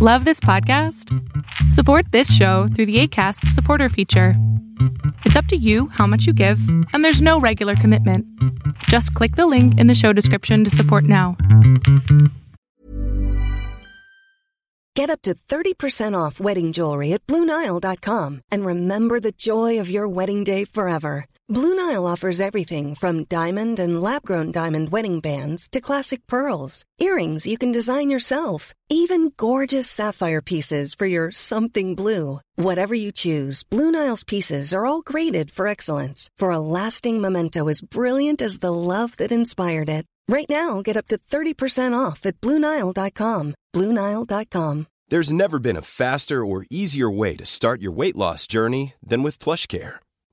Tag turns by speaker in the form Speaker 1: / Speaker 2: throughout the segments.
Speaker 1: Love this podcast? Support this show through the ACAST supporter feature. It's up to you how much you give, and there's no regular commitment. Just click the link in the show description to support now.
Speaker 2: Get up to 30% off wedding jewelry at Blue BlueNile.com and remember the joy of your wedding day forever. Blue Nile offers everything from diamond and lab grown diamond wedding bands to classic pearls, earrings you can design yourself, even gorgeous sapphire pieces for your something blue. Whatever you choose, Blue Nile's pieces are all graded for excellence for a lasting memento as brilliant as the love that inspired it. Right now, get up to 30% off at BlueNile.com. BlueNile.com.
Speaker 3: There's never been a faster or easier way to start your weight loss journey than with PlushCare.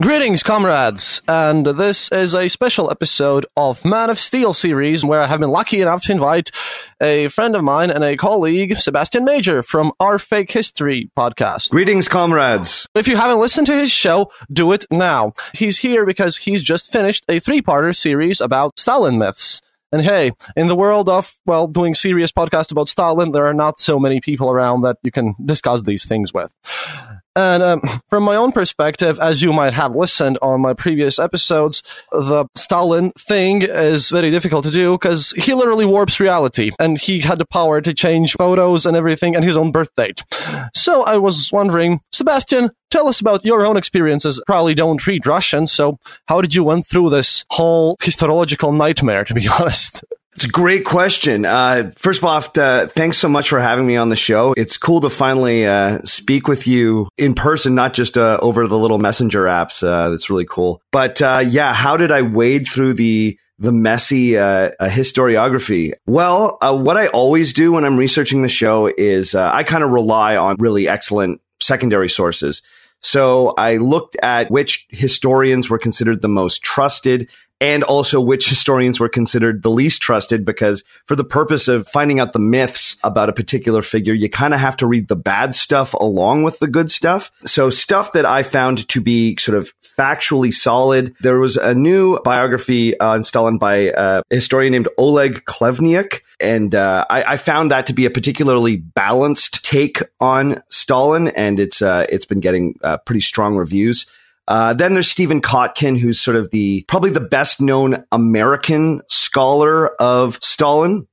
Speaker 4: Greetings, comrades, and this is a special episode of Man of Steel series where I have been lucky enough to invite a friend of mine and a colleague, Sebastian Major from our Fake History podcast.
Speaker 5: Greetings, comrades.
Speaker 4: If you haven't listened to his show, do it now. He's here because he's just finished a three-parter series about Stalin myths. And hey, in the world of, well, doing serious podcasts about Stalin, there are not so many people around that you can discuss these things with. And um, from my own perspective, as you might have listened on my previous episodes, the Stalin thing is very difficult to do because he literally warps reality and he had the power to change photos and everything and his own birth date. So I was wondering, Sebastian, tell us about your own experiences. Probably don't read Russian, so how did you went through this whole historiological nightmare, to be honest?
Speaker 5: It's a great question. Uh, first of all, uh, thanks so much for having me on the show. It's cool to finally uh, speak with you in person, not just uh, over the little messenger apps. Uh, that's really cool. But uh, yeah, how did I wade through the the messy historiography? Well, what I always do when I'm researching the show is I kind of rely on really excellent secondary sources. So I looked at which historians were considered the most trusted and also which historians were considered the least trusted because for the purpose of finding out the myths about a particular figure, you kind of have to read the bad stuff along with the good stuff. So stuff that I found to be sort of factually solid. There was a new biography on Stalin by a historian named Oleg Khlevniuk. And uh, I, I, found that to be a particularly balanced take on Stalin, and it's uh, it's been getting uh, pretty strong reviews. Uh, then there's Stephen Kotkin, who's sort of the probably the best known American scholar of Stalin.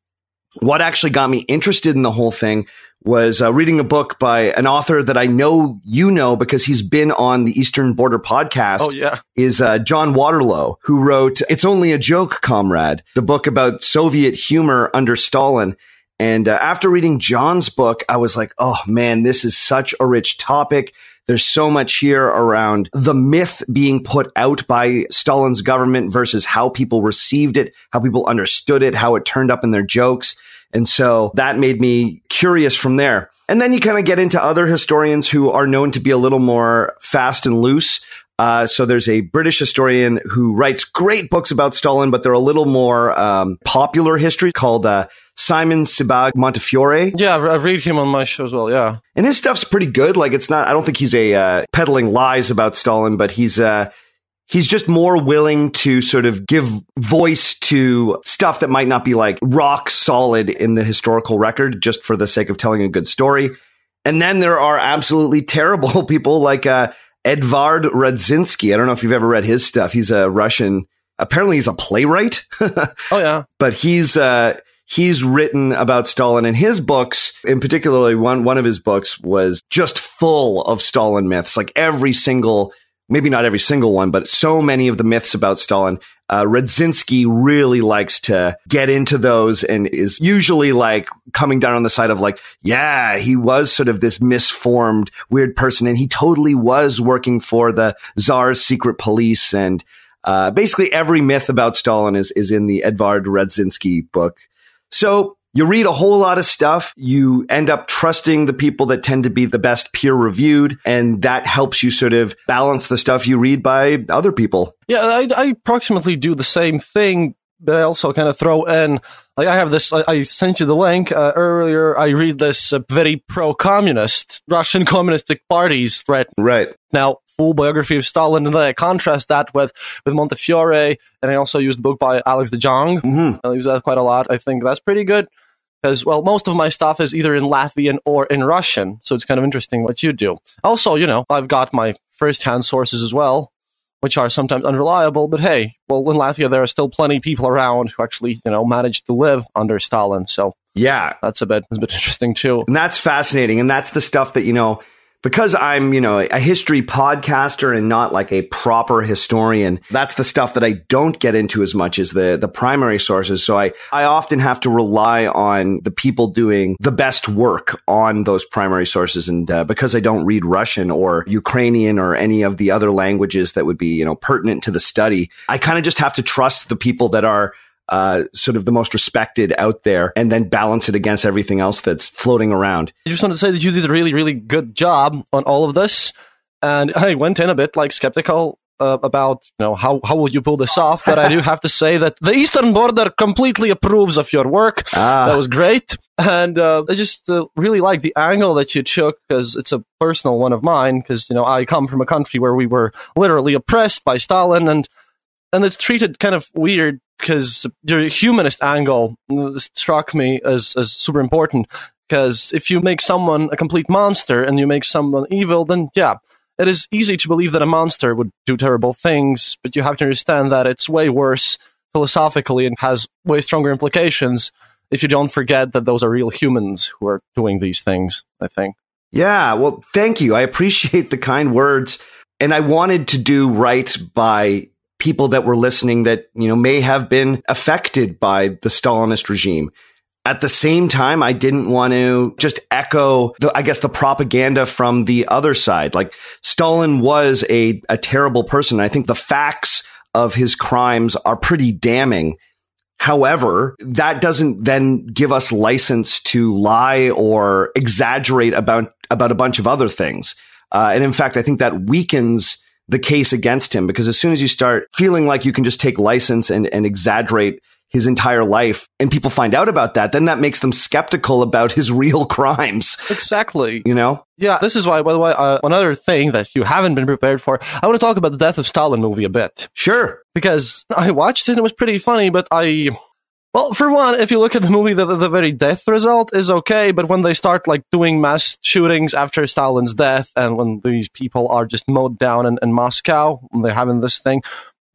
Speaker 5: What actually got me interested in the whole thing was uh, reading a book by an author that I know you know because he's been on the Eastern Border podcast.
Speaker 4: Oh yeah,
Speaker 5: is uh, John Waterlow, who wrote "It's Only a Joke, Comrade," the book about Soviet humor under Stalin. And uh, after reading John's book, I was like, oh man, this is such a rich topic. There's so much here around the myth being put out by Stalin's government versus how people received it, how people understood it, how it turned up in their jokes. And so that made me curious from there. And then you kind of get into other historians who are known to be a little more fast and loose. Uh, so there's a British historian who writes great books about Stalin, but they're a little more um, popular history called uh, Simon Sebag Montefiore.
Speaker 4: Yeah, I read him on my show as well. Yeah,
Speaker 5: and his stuff's pretty good. Like it's not. I don't think he's a uh, peddling lies about Stalin, but he's uh, he's just more willing to sort of give voice to stuff that might not be like rock solid in the historical record, just for the sake of telling a good story. And then there are absolutely terrible people like uh, Edvard Radzinsky. I don't know if you've ever read his stuff. He's a Russian. Apparently, he's a playwright.
Speaker 4: oh yeah,
Speaker 5: but he's uh, he's written about Stalin, in his books, in particularly one one of his books, was just full of Stalin myths. Like every single, maybe not every single one, but so many of the myths about Stalin uh, Radzinski really likes to get into those and is usually like coming down on the side of like, yeah, he was sort of this misformed, weird person. And he totally was working for the Tsar's secret police. And uh, basically every myth about Stalin is, is in the Edvard Radzinski book. So you read a whole lot of stuff. You end up trusting the people that tend to be the best peer reviewed. And that helps you sort of balance the stuff you read by other people.
Speaker 4: Yeah, I, I approximately do the same thing, but I also kind of throw in, like, I have this, I, I sent you the link uh, earlier. I read this uh, very pro communist Russian Communistic Party's threat.
Speaker 5: Right.
Speaker 4: Now, full biography of Stalin, and then I contrast that with with Montefiore, and I also use the book by Alex de Jonge.
Speaker 5: Mm-hmm.
Speaker 4: I use that quite a lot. I think that's pretty good because well, most of my stuff is either in Latvian or in Russian, so it's kind of interesting what you do. Also, you know, I've got my first-hand sources as well, which are sometimes unreliable. But hey, well, in Latvia there are still plenty of people around who actually you know managed to live under Stalin, so
Speaker 5: Yeah.
Speaker 4: that's a bit that's a bit interesting too.
Speaker 5: And that's fascinating. And that's the stuff that, you know, because I'm, you know, a history podcaster and not like a proper historian, that's the stuff that I don't get into as much as the, the primary sources. So I, I often have to rely on the people doing the best work on those primary sources. And uh, because I don't read Russian or Ukrainian or any of the other languages that would be, you know, pertinent to the study, I kind of just have to trust the people that are uh, sort of the most respected out there and then balance it against everything else that's floating around.
Speaker 4: I just want to say that you did a really, really good job on all of this. And I went in a bit like skeptical uh, about, you know, how, how will you pull this off? But I do have to say that the Eastern border completely approves of your work.
Speaker 5: Ah.
Speaker 4: That was great. And uh, I just uh, really like the angle that you took because it's a personal one of mine. Because, you know, I come from a country where we were literally oppressed by Stalin and and it's treated kind of weird because your humanist angle struck me as, as super important. Because if you make someone a complete monster and you make someone evil, then yeah, it is easy to believe that a monster would do terrible things, but you have to understand that it's way worse philosophically and has way stronger implications if you don't forget that those are real humans who are doing these things, I think.
Speaker 5: Yeah, well, thank you. I appreciate the kind words. And I wanted to do right by people that were listening that, you know, may have been affected by the Stalinist regime. At the same time, I didn't want to just echo the, I guess, the propaganda from the other side. Like Stalin was a, a terrible person. I think the facts of his crimes are pretty damning. However, that doesn't then give us license to lie or exaggerate about, about a bunch of other things. Uh, and in fact, I think that weakens the case against him because as soon as you start feeling like you can just take license and, and exaggerate his entire life and people find out about that, then that makes them skeptical about his real crimes,
Speaker 4: Exactly.
Speaker 5: you know?
Speaker 4: Yeah, this is why, by the way, uh, another thing that you haven't been prepared for, I want to talk about the Death of Stalin movie a bit.
Speaker 5: Sure.
Speaker 4: Because I watched it and it was pretty funny, but I. Well, for one, if you look at the movie, the, the very death result is okay, but when they start like doing mass shootings after Stalin's death and when these people are just mowed down in, in Moscow, they're having this thing,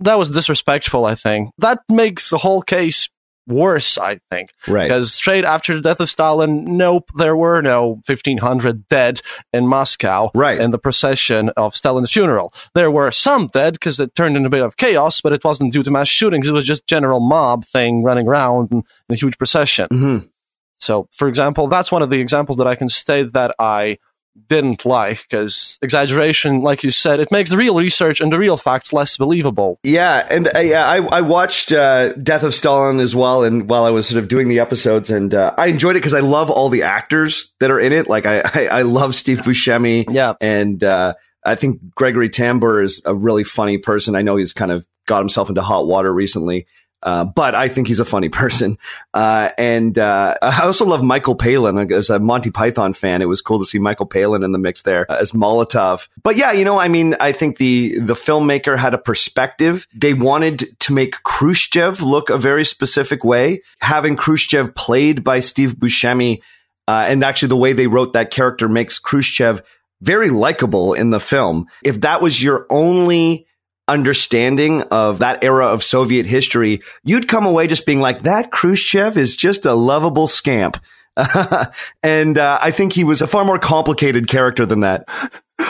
Speaker 4: that was disrespectful, I think. That makes the whole case worse, I think.
Speaker 5: Right.
Speaker 4: Because straight after the death of Stalin, nope, there were no 1500 dead in Moscow
Speaker 5: Right.
Speaker 4: in the procession of Stalin's funeral. There were some dead because it turned into a bit of chaos, but it wasn't due to mass shootings. It was just general mob thing running around in, a huge procession.
Speaker 5: hmm
Speaker 4: So, for example, that's one of the examples that I can state that I didn't like because exaggeration, like you said, it makes the real research and the real facts less believable.
Speaker 5: Yeah, and uh, yeah, I, I watched uh, Death of Stalin as well, and while I was sort of doing the episodes, and uh, I enjoyed it because I love all the actors that are in it. Like I, I, I love Steve Buscemi,
Speaker 4: Yeah.
Speaker 5: and uh, I think Gregory Tambor is a really funny person. I know he's kind of got himself into hot water recently. Uh, but I think he's a funny person. Uh, and, uh, I also love Michael Palin as a Monty Python fan. It was cool to see Michael Palin in the mix there as Molotov. But yeah, you know, I mean, I think the, the filmmaker had a perspective. They wanted to make Khrushchev look a very specific way. Having Khrushchev played by Steve Buscemi, uh, and actually the way they wrote that character makes Khrushchev very likable in the film. If that was your only understanding of that era of Soviet history, you'd come away just being like, that Khrushchev is just a lovable scamp. and uh, I think he was a far more complicated character than that.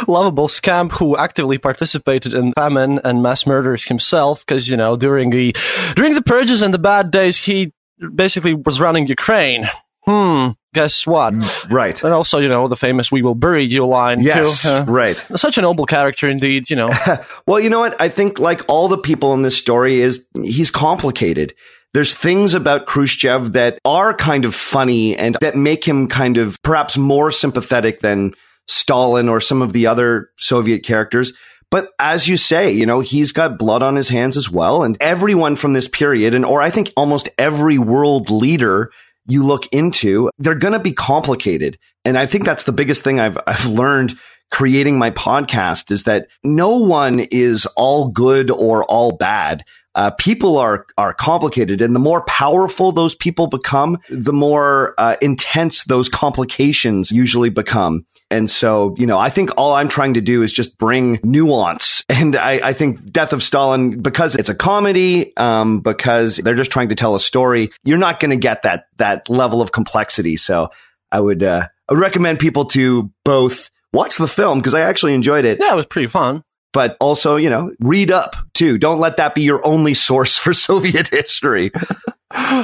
Speaker 4: lovable scamp who actively participated in famine and mass murders himself because you know during the during the purges and the bad days he basically was running Ukraine. Hmm. Guess what?
Speaker 5: Right.
Speaker 4: And also, you know, the famous "We will bury you" line.
Speaker 5: Yes.
Speaker 4: too. Uh,
Speaker 5: right.
Speaker 4: Such a noble character, indeed. You know.
Speaker 5: Well, you know what? I think like all the people in this story is he's complicated. There's things about Khrushchev that are kind of funny and that make him kind of perhaps more sympathetic than Stalin or some of the other Soviet characters. But as you say, you know, he's got blood on his hands as well. And everyone from this period, and or I think almost every world leader you look into, they're going to be complicated. And I think that's the biggest thing I've, I've learned creating my podcast is that no one is all good or all bad. Uh, people are are complicated, and the more powerful those people become, the more uh, intense those complications usually become. And so, you know, I think all I'm trying to do is just bring nuance. And I, I think Death of Stalin, because it's a comedy, um, because they're just trying to tell a story, you're not going to get that that level of complexity. So, I would uh, I would recommend people to both watch the film because I actually enjoyed it
Speaker 4: yeah, it was pretty fun.
Speaker 5: But also, you know, read up too. Don't let that be your only source for Soviet history.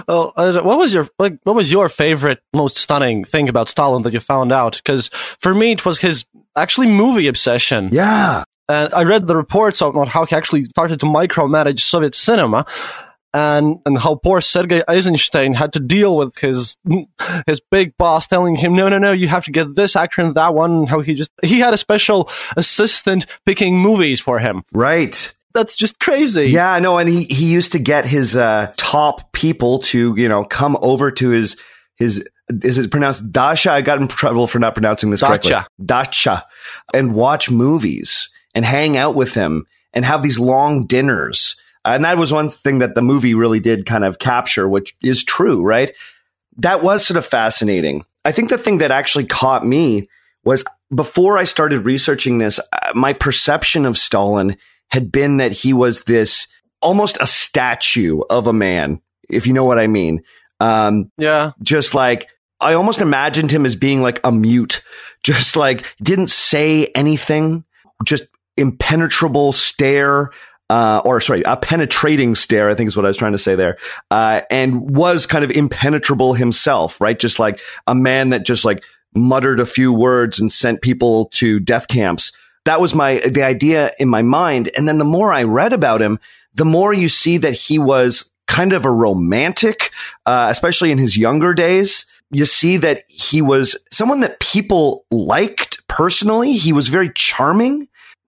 Speaker 4: Well, uh, what was your like? What was your favorite, most stunning thing about Stalin that you found out? Because for me, it was his actually movie obsession.
Speaker 5: Yeah.
Speaker 4: And I read the reports about how he actually started to micromanage Soviet cinema. And, and how poor Sergei Eisenstein had to deal with his his big boss telling him no no no you have to get this actor and that one and how he just he had a special assistant picking movies for him
Speaker 5: Right.
Speaker 4: that's just crazy
Speaker 5: Yeah, I know. And he, he used to get his uh, top people to, you know, come over to his, his, is it pronounced Dasha? I got in trouble for not pronouncing this correctly.
Speaker 4: Dacha.
Speaker 5: Dacha. And watch movies and hang out with him and have these long dinners. And that was one thing that the movie really did kind of capture, which is true, right? That was sort of fascinating. I think the thing that actually caught me was before I started researching this, uh, my perception of Stalin had been that he was this almost a statue of a man, if you know what I mean. Um,
Speaker 4: yeah
Speaker 5: just like I almost imagined him as being like a mute, just like didn't say anything, just impenetrable stare. Uh, or sorry, a penetrating stare, I think is what I was trying to say there. Uh, and was kind of impenetrable himself, right? Just like a man that just like muttered a few words and sent people to death camps. That was my, the idea in my mind. And then the more I read about him, the more you see that he was kind of a romantic, uh, especially in his younger days. You see that he was someone that people liked personally. He was very charming.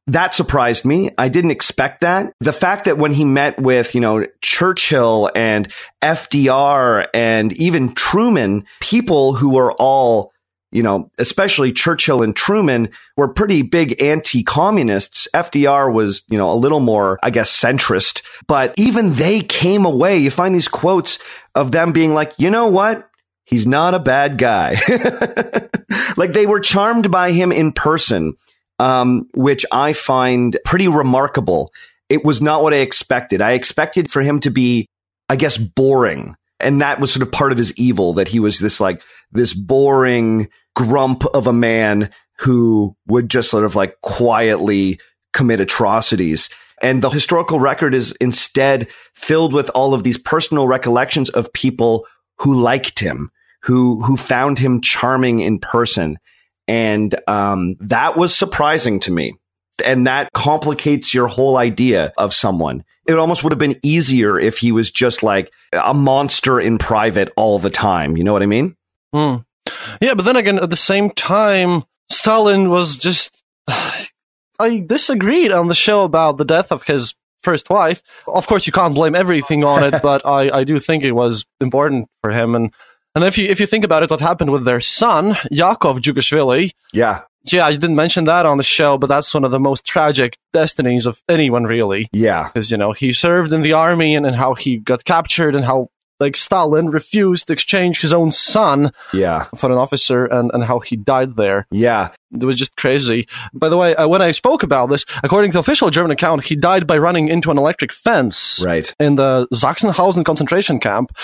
Speaker 5: That surprised me. I didn't expect that. The fact that when he met with, you know, Churchill and FDR and even Truman, people who were all you know, especially Churchill and Truman were pretty big anti-communists. FDR was, you know, a little more, I guess, centrist, but even they came away. You find these quotes of them being like, you know what? He's not a bad guy. like they were charmed by him in person, um, which I find pretty remarkable. It was not what I expected. I expected for him to be, I guess, boring. And that was sort of part of his evil that he was this like, this boring grump of a man who would just sort of like quietly commit atrocities. And the historical record is instead filled with all of these personal recollections of people who liked him, who, who found him charming in person. And, um, that was surprising to me. And that complicates your whole idea of someone. It almost would have been easier if he was just like a monster in private all the time. You know what I mean?
Speaker 4: Hmm. Yeah, but then again, at the same time, Stalin was just. I disagreed on the show about the death of his first wife. Of course, you can't blame everything on it, but I, I do think it was important for him. And and if you if you think about it, what happened with their son Yakov Jugashvili?
Speaker 5: Yeah.
Speaker 4: Yeah, I didn't mention that on the show, but that's one of the most tragic destinies of anyone, really.
Speaker 5: Yeah.
Speaker 4: Because you know he served in the army and, and how he got captured and how like Stalin refused to exchange his own son
Speaker 5: Yeah.
Speaker 4: for an officer and, and how he died there.
Speaker 5: Yeah.
Speaker 4: It was just crazy. By the way, uh, when I spoke about this, according to official German account, he died by running into an electric fence
Speaker 5: Right.
Speaker 4: in the Sachsenhausen concentration camp.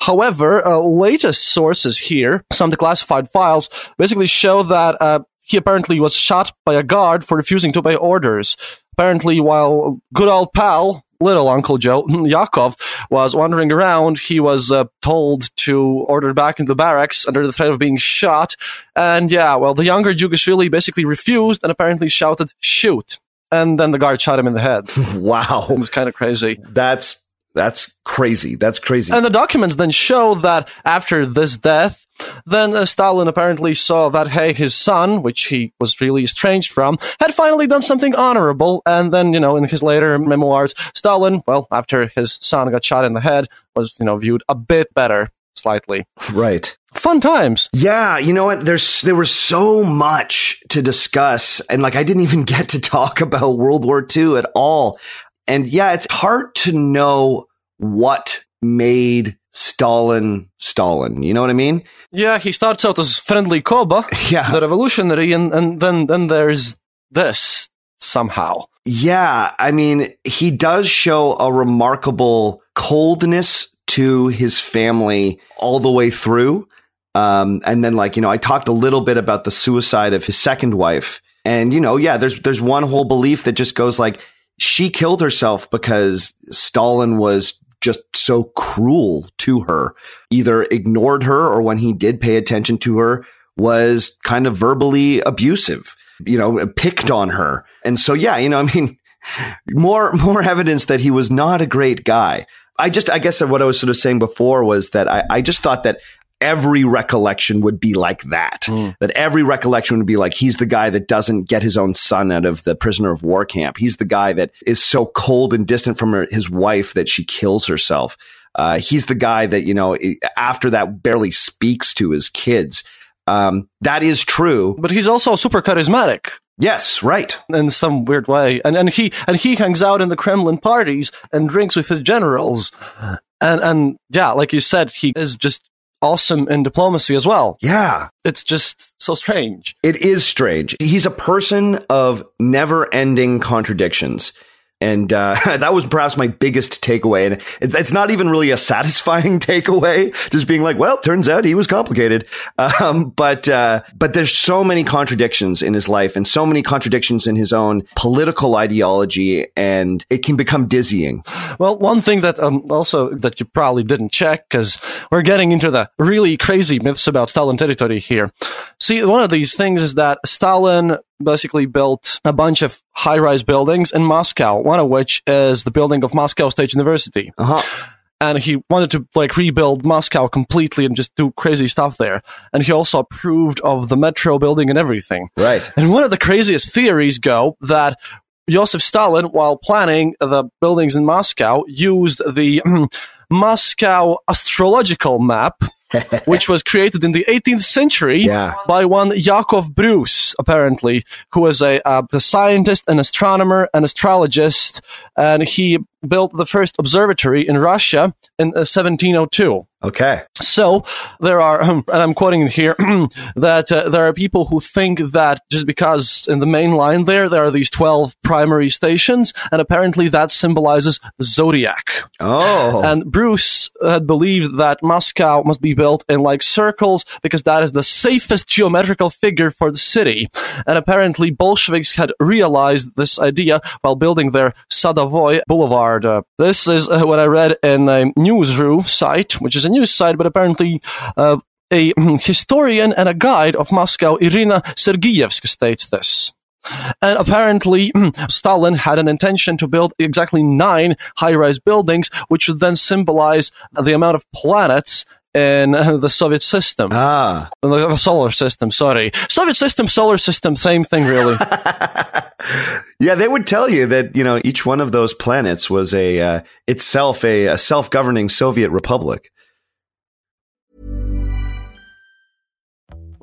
Speaker 4: However, uh, latest sources here, some declassified files, basically show that uh, he apparently was shot by a guard for refusing to obey orders. Apparently, while good old pal, little Uncle Joe, Yakov, was wandering around, he was uh, told to order back into the barracks under the threat of being shot. And yeah, well, the younger Jugashvili basically refused and apparently shouted, shoot. And then the guard shot him in the head.
Speaker 5: wow.
Speaker 4: It was kind of crazy.
Speaker 5: That's that's crazy. That's crazy.
Speaker 4: And the documents then show that after this death, then uh, Stalin apparently saw that, hey, his son, which he was really estranged from, had finally done something honorable. And then, you know, in his later memoirs, Stalin, well, after his son got shot in the head, was, you know, viewed a bit better, slightly.
Speaker 5: Right.
Speaker 4: Fun times.
Speaker 5: Yeah, you know what? There's there was so much to discuss, and like I didn't even get to talk about World War II at all. And yeah, it's hard to know what made Stalin Stalin. You know what I mean?
Speaker 4: Yeah, he starts out as friendly Koba,
Speaker 5: Yeah.
Speaker 4: the revolutionary, and, and then then there's this somehow.
Speaker 5: Yeah, I mean, he does show a remarkable coldness to his family all the way through. Um, and then like, you know, I talked a little bit about the suicide of his second wife. And, you know, yeah, there's there's one whole belief that just goes like she killed herself because Stalin was just so cruel to her, either ignored her or when he did pay attention to her was kind of verbally abusive, you know, picked on her. And so, yeah, you know, I mean, more, more evidence that he was not a great guy. I just, I guess what I was sort of saying before was that I, I just thought that every recollection would be like that.
Speaker 4: Mm.
Speaker 5: That every recollection would be like, he's the guy that doesn't get his own son out of the prisoner of war camp. He's the guy that is so cold and distant from her, his wife that she kills herself. Uh, he's the guy that, you know, after that barely speaks to his kids. Um, that is true.
Speaker 4: But he's also super charismatic.
Speaker 5: Yes, right.
Speaker 4: in some weird way. And and he and he hangs out in the Kremlin parties and drinks with his generals. And and yeah, like you said, he is just awesome in diplomacy as well.
Speaker 5: Yeah.
Speaker 4: It's just so strange.
Speaker 5: It is strange. He's a person of never ending contradictions. And uh, that was perhaps my biggest takeaway. And it's, not even really a satisfying takeaway, just being like, well, turns out he was complicated. Um, but uh, but there's so many contradictions in his life and so many contradictions in his own political ideology, and it can become dizzying.
Speaker 4: Well, one thing that um, also that you probably didn't check because we're getting into the really crazy myths about Stalin territory here. See, one of these things is that Stalin basically built a bunch of high-rise buildings in Moscow, one of which is the building of Moscow State University.
Speaker 5: Uh huh.
Speaker 4: and he wanted to like rebuild Moscow completely and just do crazy stuff there. And he also approved of the metro building and everything.
Speaker 5: Right.
Speaker 4: And one of the craziest theories go that Joseph Stalin, while planning the buildings in Moscow, used the Moscow astrological map, which was created in the 18th century
Speaker 5: Yeah.
Speaker 4: by one Yakov Bruce, apparently, who was a, uh, a scientist, an astronomer, an astrologist, and he built the first observatory in Russia in uh, 1702.
Speaker 5: Okay.
Speaker 4: So there are, um, and I'm quoting here, that uh, there are people who think that just because in the main line there, there are these 12 primary stations, and apparently that symbolizes the zodiac.
Speaker 5: Oh.
Speaker 4: And Bruce had believed that Moscow must be built in like circles because that is the safest geometrical figure for the city. And apparently Bolsheviks had realized this idea while building their Sadavoy Boulevard. Uh, this is uh, what I read in a Newsru site, which is a news site, but apparently uh, a historian and a guide of Moscow, Irina Sergeyevska, states this. And apparently, Stalin had an intention to build exactly nine high rise buildings, which would then symbolize the amount of planets in uh, the Soviet system.
Speaker 5: ah.
Speaker 4: The solar system, sorry. Soviet system, solar system, same thing, really.
Speaker 5: yeah, they would tell you that you know each one of those planets was a uh, itself a, a self-governing Soviet republic.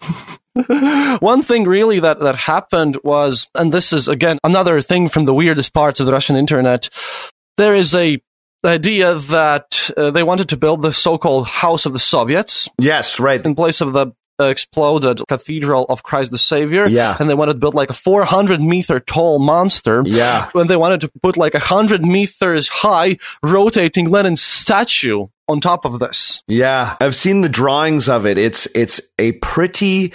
Speaker 4: One thing really that, that happened was, and this is again another thing from the weirdest parts of the Russian internet, there is a idea that uh, they wanted to build the so-called House of the Soviets
Speaker 5: Yes, right.
Speaker 4: in place of the exploded Cathedral of Christ the Savior.
Speaker 5: Yeah.
Speaker 4: And they wanted to build like a 400 meter tall monster.
Speaker 5: Yeah.
Speaker 4: And they wanted to put like a 100 meters high rotating Lenin statue on top of this.
Speaker 5: Yeah, I've seen the drawings of it. It's it's a pretty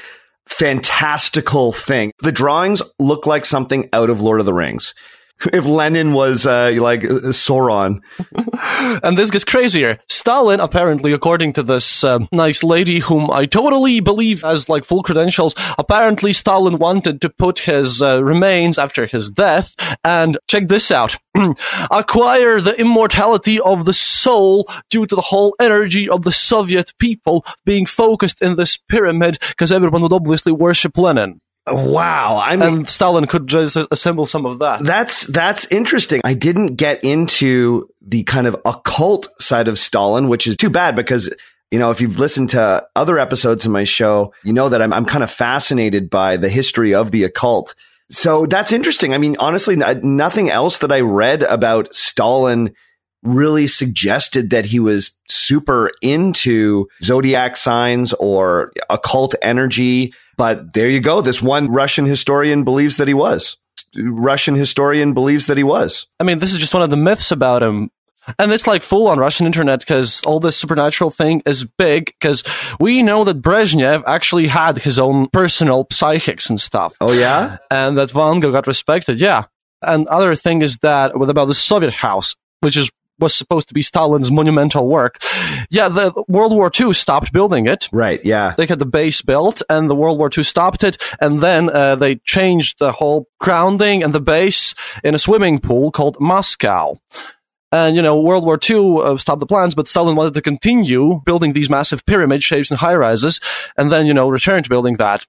Speaker 5: fantastical thing. The drawings look like something out of Lord of the Rings. If Lenin was uh, like uh, Sauron,
Speaker 4: And this gets crazier. Stalin, apparently, according to this uh, nice lady whom I totally believe has like full credentials, apparently Stalin wanted to put his uh, remains after his death and check this out. acquire the immortality of the soul due to the whole energy of the Soviet people being focused in this pyramid because everyone would obviously worship Lenin.
Speaker 5: Wow! I mean,
Speaker 4: And Stalin could just assemble some of that.
Speaker 5: That's that's interesting. I didn't get into the kind of occult side of Stalin, which is too bad because you know if you've listened to other episodes of my show, you know that I'm I'm kind of fascinated by the history of the occult. So that's interesting. I mean, honestly, nothing else that I read about Stalin really suggested that he was super into zodiac signs or occult energy. But there you go. This one Russian historian believes that he was. Russian historian believes that he was.
Speaker 4: I mean, this is just one of the myths about him. And it's like full on Russian internet because all this supernatural thing is big because we know that Brezhnev actually had his own personal psychics and stuff.
Speaker 5: Oh yeah,
Speaker 4: And that Vanga got respected. Yeah. And other thing is that what about the Soviet house, which is was supposed to be Stalin's monumental work. Yeah, the World War II stopped building it.
Speaker 5: right. Yeah,
Speaker 4: They had the base built, and the World War II stopped it, and then uh, they changed the whole grounding and the base in a swimming pool called Moscow. And you know, World War II uh, stopped the plans, but Stalin wanted to continue building these massive pyramid shapes and high rises, and then you know, return to building that.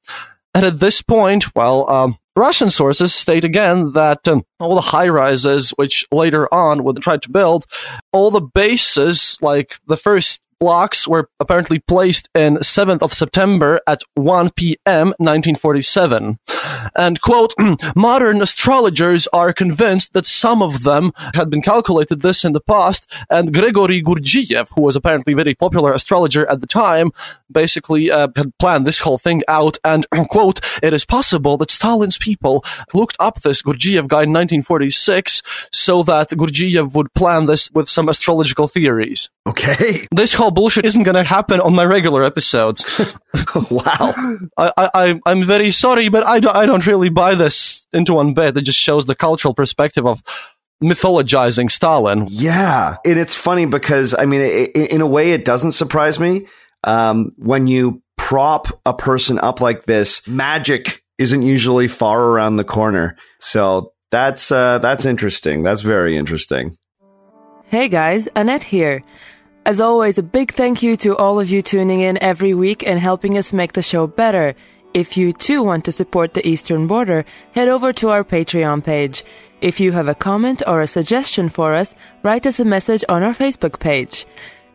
Speaker 4: And at this point, well, um, Russian sources state again that um, all the high rises, which later on would try to build, all the bases, like the first blocks, were apparently placed in 7th of September at 1 p.m. 1947. And quote, modern astrologers are convinced that some of them had been calculated this in the past, and Gregory Gurdjieff, who was apparently a very popular astrologer at the time, basically uh, had planned this whole thing out. And quote, it is possible that Stalin's people looked up this Gurdjieff guy in 1946 so that Gurdjieff would plan this with some astrological theories.
Speaker 5: okay.
Speaker 4: This whole bullshit isn't going to happen on my regular episodes.
Speaker 5: wow.
Speaker 4: I, I, I- I'm very sorry, but I don't, I don't really buy this into one bit. It just shows the cultural perspective of mythologizing Stalin.
Speaker 5: Yeah. And it's funny because, I mean, i i in a way, it doesn't surprise me. Um, when you prop a person up like this, magic isn't usually far around the corner. So that's, uh, that's interesting. That's very interesting.
Speaker 6: Hey guys, Annette here. As always, a big thank you to all of you tuning in every week and helping us make the show better. If you too want to support the Eastern Border, head over to our Patreon page. If you have a comment or a suggestion for us, write us a message on our Facebook page.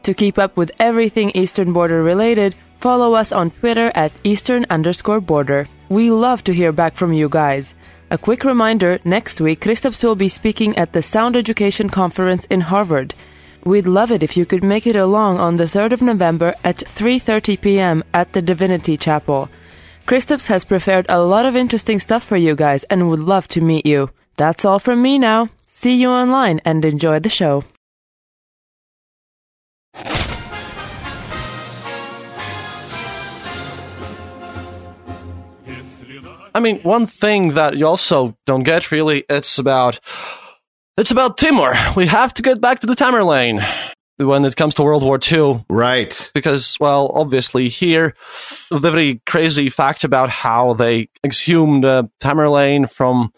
Speaker 6: To keep up with everything Eastern Border related, follow us on Twitter at Eastern underscore border. We love to hear back from you guys. A quick reminder, next week, Kristaps will be speaking at the Sound Education Conference in Harvard. We'd love it if you could make it along on the 3rd of November at 3.30 p.m. at the Divinity Chapel. Kristaps has prepared a lot of interesting stuff for you guys and would love to meet you. That's all from me now. See you online and enjoy the show.
Speaker 4: I mean, one thing that you also don't get really, it's about, it's about Timur. We have to get back to the Tamerlane when it comes to World War II.
Speaker 5: Right.
Speaker 4: because, well, obviously here, the very crazy fact about how they exhumed uh, Tamerlane from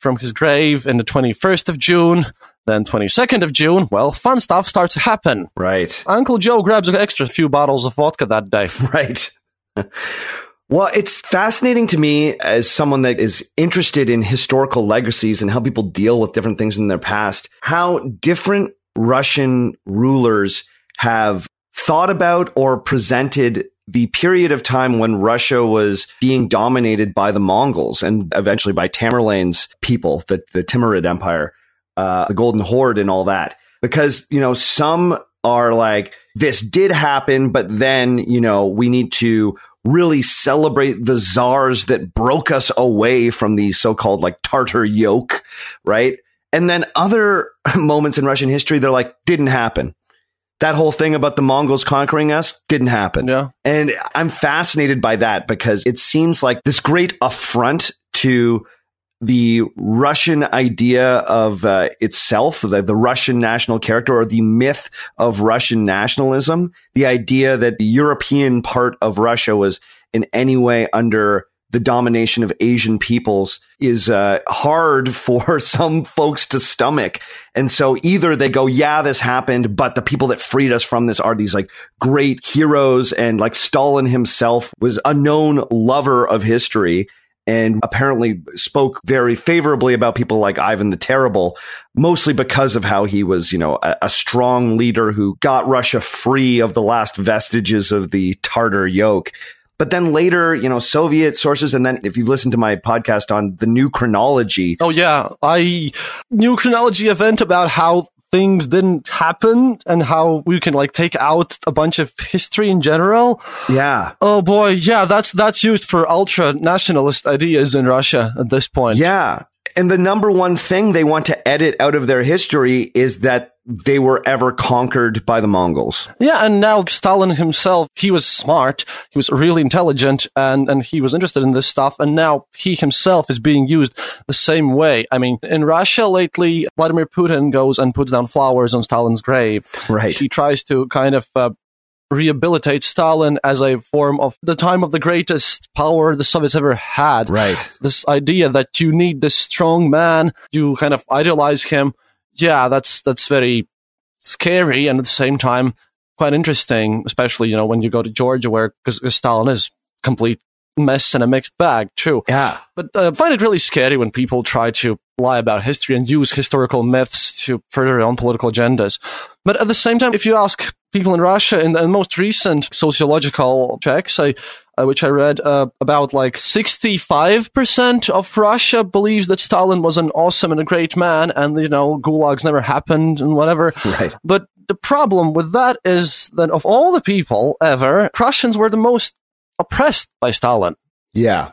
Speaker 4: from his grave in the 21st of June, Then 22nd of June, well, fun stuff starts to happen.
Speaker 5: Right.
Speaker 4: Uncle Joe grabs an extra few bottles of vodka that day.
Speaker 5: Right. Well, it's fascinating to me as someone that is interested in historical legacies and how people deal with different things in their past, how different Russian rulers have thought about or presented the period of time when Russia was being dominated by the Mongols and eventually by Tamerlane's people, the, the Timurid Empire, uh, the Golden Horde and all that. Because, you know, some are like, this did happen, but then, you know, we need to really celebrate the czars that broke us away from the so-called like Tartar yoke, right? And then other moments in Russian history, they're like, didn't happen. That whole thing about the Mongols conquering us didn't happen.
Speaker 4: Yeah.
Speaker 5: And I'm fascinated by that because it seems like this great affront to the Russian idea of uh, itself, the, the Russian national character or the myth of Russian nationalism, the idea that the European part of Russia was in any way under the domination of Asian peoples is uh, hard for some folks to stomach. And so either they go, yeah, this happened, but the people that freed us from this are these like great heroes. And like Stalin himself was a known lover of history and apparently spoke very favorably about people like Ivan the Terrible, mostly because of how he was, you know, a, a, strong leader who got Russia free of the last vestiges of the Tartar yoke. But then later, you know, Soviet sources, and then if you've listened to my podcast on the new chronology.
Speaker 4: Oh, yeah. I, new chronology event about how things didn't happen and how we can like take out a bunch of history in general.
Speaker 5: Yeah.
Speaker 4: Oh boy, yeah, that's that's used for ultra nationalist ideas in Russia at this point.
Speaker 5: Yeah. And the number one thing they want to edit out of their history is that they were ever conquered by the Mongols.
Speaker 4: Yeah, and now Stalin himself, he was smart, he was really intelligent, and, and he was interested in this stuff, and now he himself is being used the same way. I mean, in Russia lately, Vladimir Putin goes and puts down flowers on Stalin's grave.
Speaker 5: Right.
Speaker 4: He tries to kind of uh, rehabilitate Stalin as a form of the time of the greatest power the Soviets ever had.
Speaker 5: Right.
Speaker 4: This idea that you need this strong man, you kind of idolize him. Yeah, that's that's very scary and at the same time quite interesting, especially you know when you go to Georgia where because Stalin is complete mess and a mixed bag too.
Speaker 5: Yeah.
Speaker 4: But uh, I find it really scary when people try to lie about history and use historical myths to further their own political agendas. But at the same time, if you ask people in Russia in the most recent sociological checks, I, uh, which I read, uh, about like 65% of Russia believes that Stalin was an awesome and a great man and, you know, gulags never happened and whatever.
Speaker 5: Right.
Speaker 4: But the problem with that is that of all the people ever, Russians were the most oppressed by Stalin.
Speaker 5: Yeah.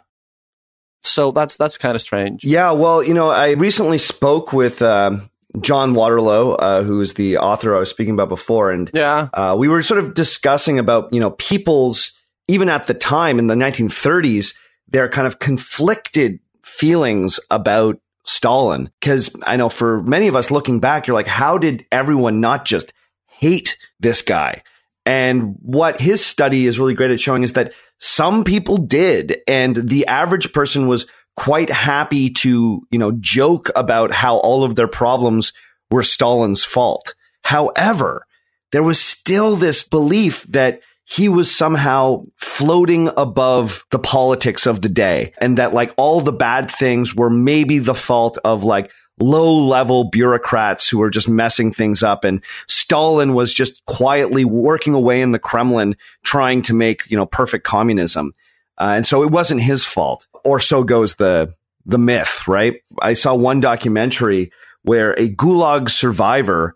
Speaker 4: So that's that's kind of strange.
Speaker 5: Yeah, well, you know, I recently spoke with um, John Waterlow, uh, who is the author I was speaking about before, and
Speaker 4: yeah,
Speaker 5: uh, we were sort of discussing about you know people's even at the time in the 1930s there are kind of conflicted feelings about Stalin because I know for many of us looking back, you're like, how did everyone not just hate this guy? And what his study is really great at showing is that some people did, and the average person was quite happy to, you know, joke about how all of their problems were Stalin's fault. However, there was still this belief that he was somehow floating above the politics of the day and that like all the bad things were maybe the fault of like low level bureaucrats who were just messing things up. And Stalin was just quietly working away in the Kremlin trying to make, you know, perfect communism. Uh, and so it wasn't his fault or so goes the, the myth, right? I saw one documentary where a gulag survivor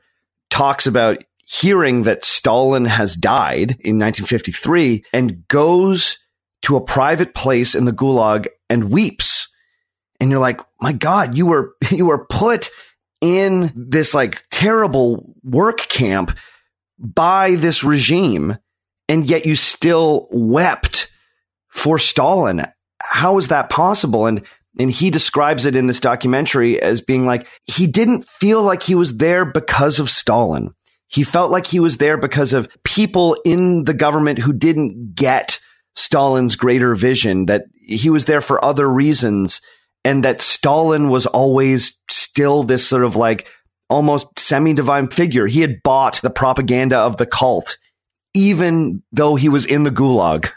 Speaker 5: talks about hearing that Stalin has died in 1953 and goes to a private place in the gulag and weeps and you're like, my God, you were, you were put in this like terrible work camp by this regime. And yet you still wept for Stalin. How is that possible? And, and he describes it in this documentary as being like, he didn't feel like he was there because of Stalin. He felt like he was there because of people in the government who didn't get Stalin's greater vision, that he was there for other reasons and that Stalin was always still this sort of like almost semi divine figure. He had bought the propaganda of the cult, even though he was in the gulag.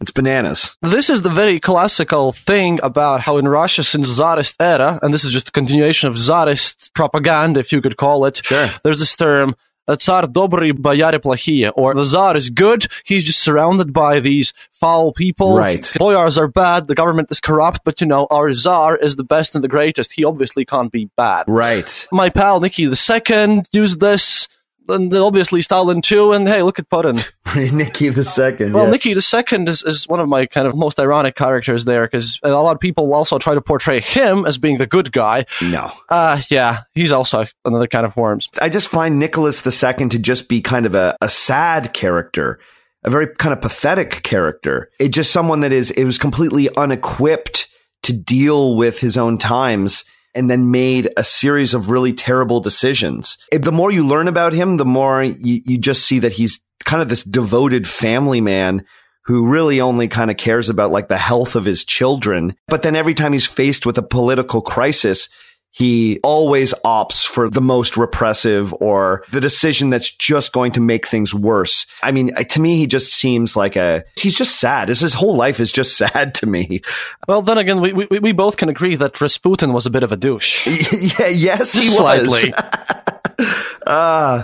Speaker 5: It's bananas.
Speaker 4: This is the very classical thing about how in Russia since Tsarist era, and this is just a continuation of Tsarist propaganda, if you could call it.
Speaker 5: Sure.
Speaker 4: There's this term, Tsar Dobri Boyare Plahie, or the Tsar is good, he's just surrounded by these foul people.
Speaker 5: Right.
Speaker 4: Boyars are bad, the government is corrupt, but you know, our Tsar is the best and the greatest. He obviously can't be bad.
Speaker 5: Right.
Speaker 4: My pal Nikki II used this and obviously Stalin too, and hey, look at Putin.
Speaker 5: Nikki the second.
Speaker 4: Well,
Speaker 5: Nikki
Speaker 4: the second is, is one of my kind of most ironic characters there because a lot of people also try to portray him as being the good guy.
Speaker 5: no.
Speaker 4: Uh, yeah, he's also another kind of worms.
Speaker 5: I just find Nicholas the second to just be kind of a, a sad character, a very kind of pathetic character. It just someone that is, it was completely unequipped to deal with his own times and then made a series of really terrible decisions. The more you learn about him, the more you, you just see that he's kind of this devoted family man who really only kind of cares about like the health of his children. But then every time he's faced with a political crisis, he always opts for the most repressive or the decision that's just going to make things worse. I mean, to me, he just seems like a, he's just sad. His, his whole life is just sad to me.
Speaker 4: Well, then again, we, we, we both can agree that Rasputin was a bit of a douche.
Speaker 5: yeah, yes, he
Speaker 4: slightly.
Speaker 5: was. uh,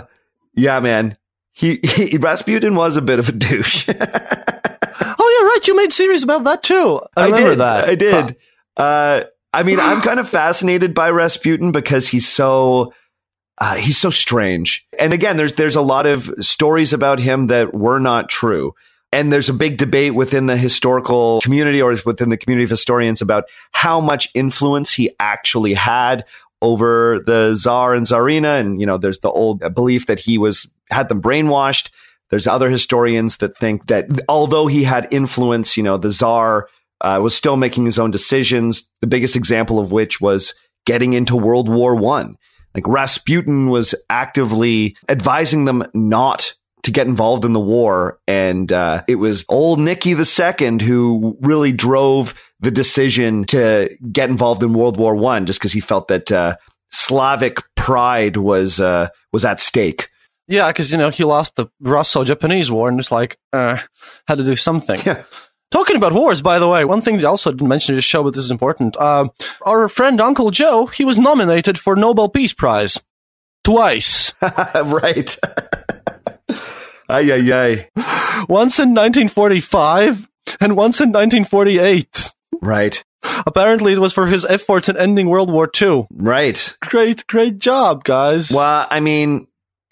Speaker 5: yeah, man. He, he, Rasputin was a bit of a douche.
Speaker 4: oh, yeah, right. You made series about that too. I, remember
Speaker 5: did,
Speaker 4: that.
Speaker 5: I did. Uh, I mean, I'm kind of fascinated by Rasputin because he's so uh, he's so strange. And again, there's there's a lot of stories about him that were not true. And there's a big debate within the historical community or within the community of historians about how much influence he actually had over the czar and czarina. And, you know, there's the old belief that he was, had them brainwashed. There's other historians that think that although he had influence, you know, the Tsar uh, was still making his own decisions. The biggest example of which was getting into World War One. Like Rasputin was actively advising them not to get involved in the war, and uh, it was old Nicky II who really drove the decision to get involved in World War One, just because he felt that uh, Slavic pride was uh, was at stake.
Speaker 4: Yeah, because, you know, he lost the Russo-Japanese war and it's like, uh, had to do something.
Speaker 5: Yeah.
Speaker 4: Talking about wars, by the way, one thing that I also didn't mention in this show, but this is important. Uh, our friend Uncle Joe, he was nominated for Nobel Peace Prize. Twice.
Speaker 5: right. ay, ay, ay.
Speaker 4: once in 1945 and once in 1948.
Speaker 5: Right.
Speaker 4: Apparently, it was for his efforts in ending World War II.
Speaker 5: Right.
Speaker 4: Great, great job, guys.
Speaker 5: Well, I mean,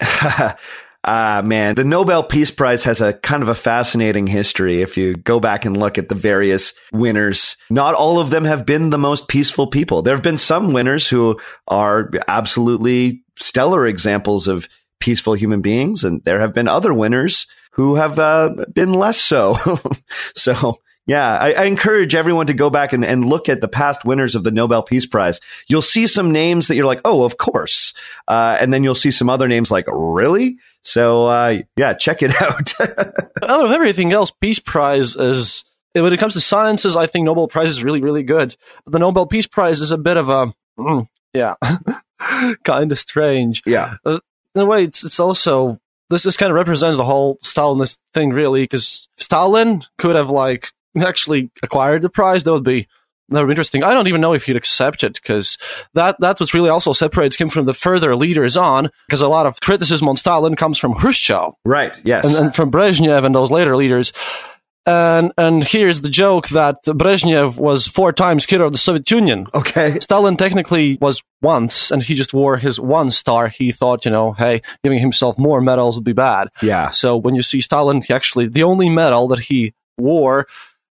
Speaker 5: ah, man, the Nobel Peace Prize has a kind of a fascinating history. If you go back and look at the various winners, not all of them have been the most peaceful people. There have been some winners who are absolutely stellar examples of peaceful human beings, and there have been other winners who have uh, been less so. so, yeah, I, I, encourage everyone to go back and, and, look at the past winners of the Nobel Peace Prize. You'll see some names that you're like, oh, of course. Uh, and then you'll see some other names like, really? So, uh, yeah, check it out.
Speaker 4: Out of everything else, Peace Prize is, when it comes to sciences, I think Nobel Prize is really, really good. But the Nobel Peace Prize is a bit of a, mm, yeah, kind of strange.
Speaker 5: Yeah.
Speaker 4: Uh, in a way, it's, it's also, this, this kind of represents the whole Stalinist thing, really, because Stalin could have, like, actually acquired the prize, that would be that would be interesting. I don't even know if he'd accept it because that that's what really also separates him from the further leaders on. Because a lot of criticism on Stalin comes from Khrushchev,
Speaker 5: right? Yes,
Speaker 4: and, and from Brezhnev and those later leaders. And and here's the joke that Brezhnev was four times killer of the Soviet Union.
Speaker 5: Okay,
Speaker 4: Stalin technically was once, and he just wore his one star. He thought, you know, hey, giving himself more medals would be bad.
Speaker 5: Yeah.
Speaker 4: So when you see Stalin, he actually the only medal that he wore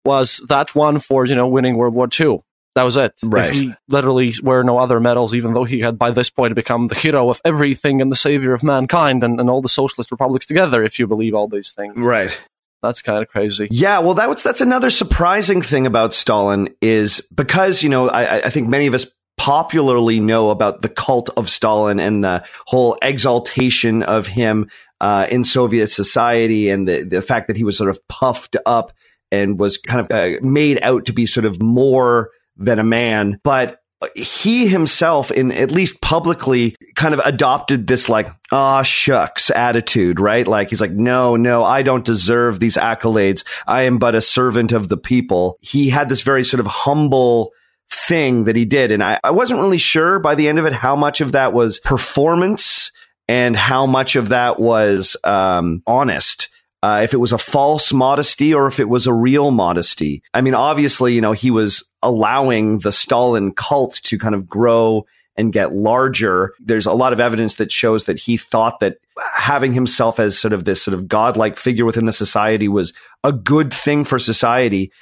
Speaker 4: was that one for you know winning World War II. That was it.
Speaker 5: Right.
Speaker 4: He literally were no other medals, even though he had by this point become the hero of everything and the savior of mankind and, and all the socialist republics together, if you believe all these things.
Speaker 5: Right.
Speaker 4: That's kind of crazy.
Speaker 5: Yeah, well, that's that's another surprising thing about Stalin is because you know I, I think many of us popularly know about the cult of Stalin and the whole exaltation of him uh, in Soviet society and the the fact that he was sort of puffed up and was kind of uh, made out to be sort of more than a man. But he himself, in at least publicly, kind of adopted this like, ah, shucks attitude, right? Like he's like, no, no, I don't deserve these accolades. I am but a servant of the people. He had this very sort of humble thing that he did. And I, I wasn't really sure by the end of it how much of that was performance and how much of that was um, honest. Uh, if it was a false modesty or if it was a real modesty. I mean, obviously, you know, he was allowing the Stalin cult to kind of grow and get larger. There's a lot of evidence that shows that he thought that having himself as sort of this sort of godlike figure within the society was a good thing for society.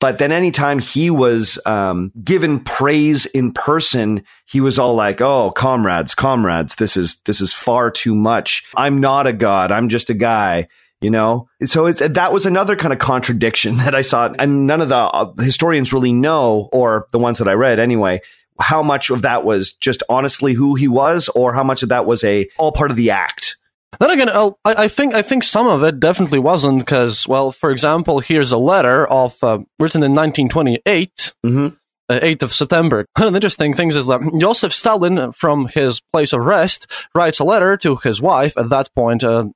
Speaker 5: But then anytime he was um, given praise in person, he was all like, "Oh, comrades, comrades, this is this is far too much. I'm not a god. I'm just a guy." You know, so it's, that was another kind of contradiction that I saw, and none of the uh, historians really know, or the ones that I read anyway, how much of that was just honestly who he was, or how much of that was a all part of the act.
Speaker 4: Then again, I'll, I think I think some of it definitely wasn't because, well, for example, here's a letter of uh, written in 1928,
Speaker 5: mm-hmm.
Speaker 4: uh, 8th of September. One of the interesting things is that Joseph Stalin, from his place of rest, writes a letter to his wife at that point, uh,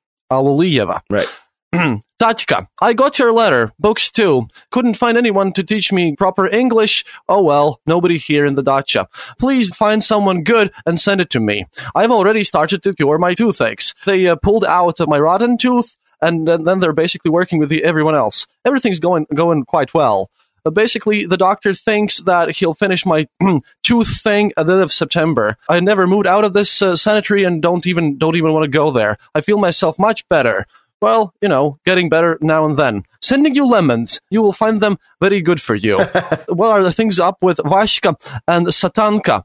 Speaker 5: Right.
Speaker 4: Tatka, I got your letter. Books too. Couldn't find anyone to teach me proper English. Oh well, nobody here in the dacha. Please find someone good and send it to me. I've already started to cure my toothaches. They uh, pulled out my rotten tooth, and, and then they're basically working with the, everyone else. Everything's going going quite well. But basically, the doctor thinks that he'll finish my tooth thing at the end of September. I never moved out of this uh, sanitary and don't even don't even want to go there. I feel myself much better well, you know, getting better now and then. Sending you lemons. You will find them very good for you. what are the things up with Vashka and Satanka?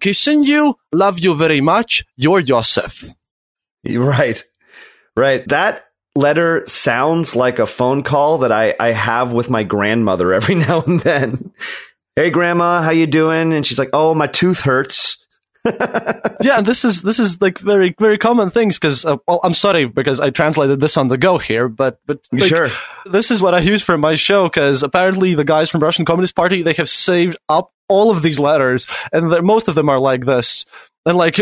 Speaker 4: Kissing you, love you very much. Your Joseph.
Speaker 5: Right. Right. That letter sounds like a phone call that I, I have with my grandmother every now and then. Hey grandma, how you doing? And she's like, "Oh, my tooth hurts."
Speaker 4: yeah, this is this is like very very common things because uh, well, I'm sorry because I translated this on the go here, but but like,
Speaker 5: sure,
Speaker 4: this is what I use for my show because apparently the guys from Russian Communist Party they have saved up all of these letters and most of them are like this. And like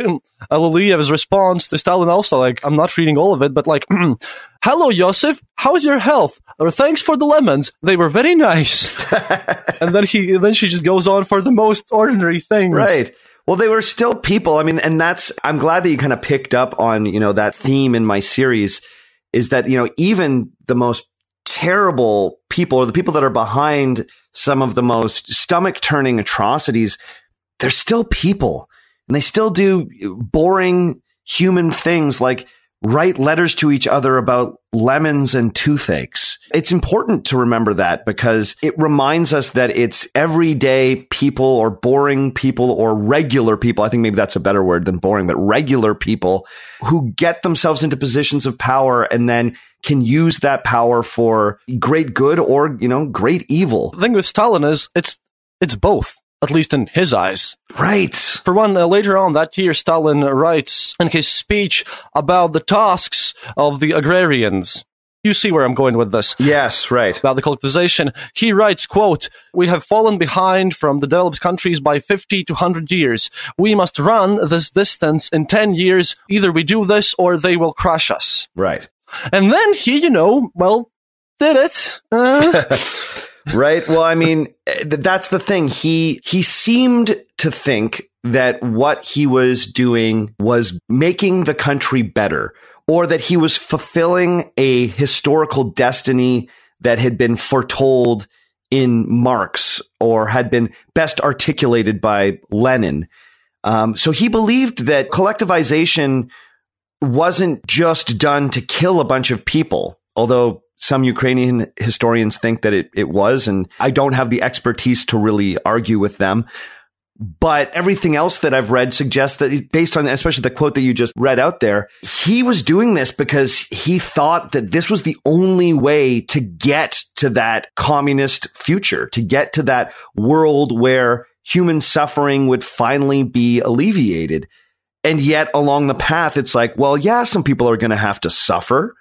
Speaker 4: Alliluyeva's response to Stalin also like I'm not reading all of it, but like, "Hello, Yosef, how's your health? Or thanks for the lemons, they were very nice." and then he then she just goes on for the most ordinary things,
Speaker 5: right? Well, they were still people. I mean, and that's, I'm glad that you kind of picked up on, you know, that theme in my series is that, you know, even the most terrible people or the people that are behind some of the most stomach turning atrocities, they're still people and they still do boring human things like write letters to each other about lemons and toothaches. It's important to remember that because it reminds us that it's everyday people or boring people or regular people. I think maybe that's a better word than boring, but regular people who get themselves into positions of power and then can use that power for great good or, you know, great evil.
Speaker 4: The thing with Stalin is it's, it's both at least in his eyes.
Speaker 5: Right.
Speaker 4: For one, uh, later on that year, Stalin writes in his speech about the tasks of the agrarians. You see where I'm going with this.
Speaker 5: Yes, right.
Speaker 4: About the collectivization. He writes, quote, We have fallen behind from the developed countries by 50 to 100 years. We must run this distance in 10 years. Either we do this or they will crush us.
Speaker 5: Right.
Speaker 4: And then he, you know, well, did it. Uh,
Speaker 5: right? Well, I mean, that's the thing. He he seemed to think that what he was doing was making the country better or that he was fulfilling a historical destiny that had been foretold in Marx or had been best articulated by Lenin. Um, so he believed that collectivization wasn't just done to kill a bunch of people, although some Ukrainian historians think that it, it was, and I don't have the expertise to really argue with them. But everything else that I've read suggests that based on, especially the quote that you just read out there, he was doing this because he thought that this was the only way to get to that communist future, to get to that world where human suffering would finally be alleviated. And yet along the path, it's like, well, yeah, some people are going to have to suffer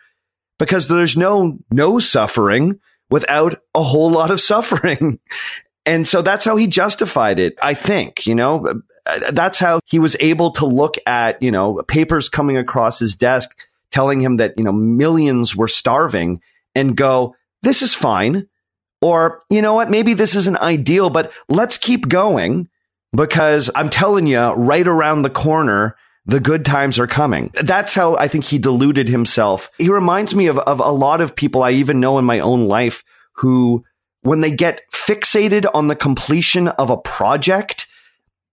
Speaker 5: because there's no no suffering without a whole lot of suffering. And so that's how he justified it, I think, you know, that's how he was able to look at, you know, papers coming across his desk telling him that, you know, millions were starving and go, this is fine. Or, you know what, maybe this isn't ideal, but let's keep going because I'm telling you, right around the corner, the good times are coming. That's how I think he deluded himself. He reminds me of, of a lot of people I even know in my own life who when they get fixated on the completion of a project,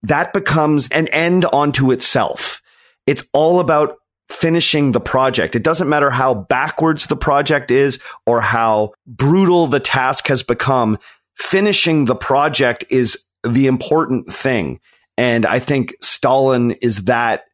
Speaker 5: that becomes an end onto itself. It's all about finishing the project. It doesn't matter how backwards the project is or how brutal the task has become. Finishing the project is the important thing. And I think Stalin is that